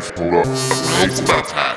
mindful of. Mindful of.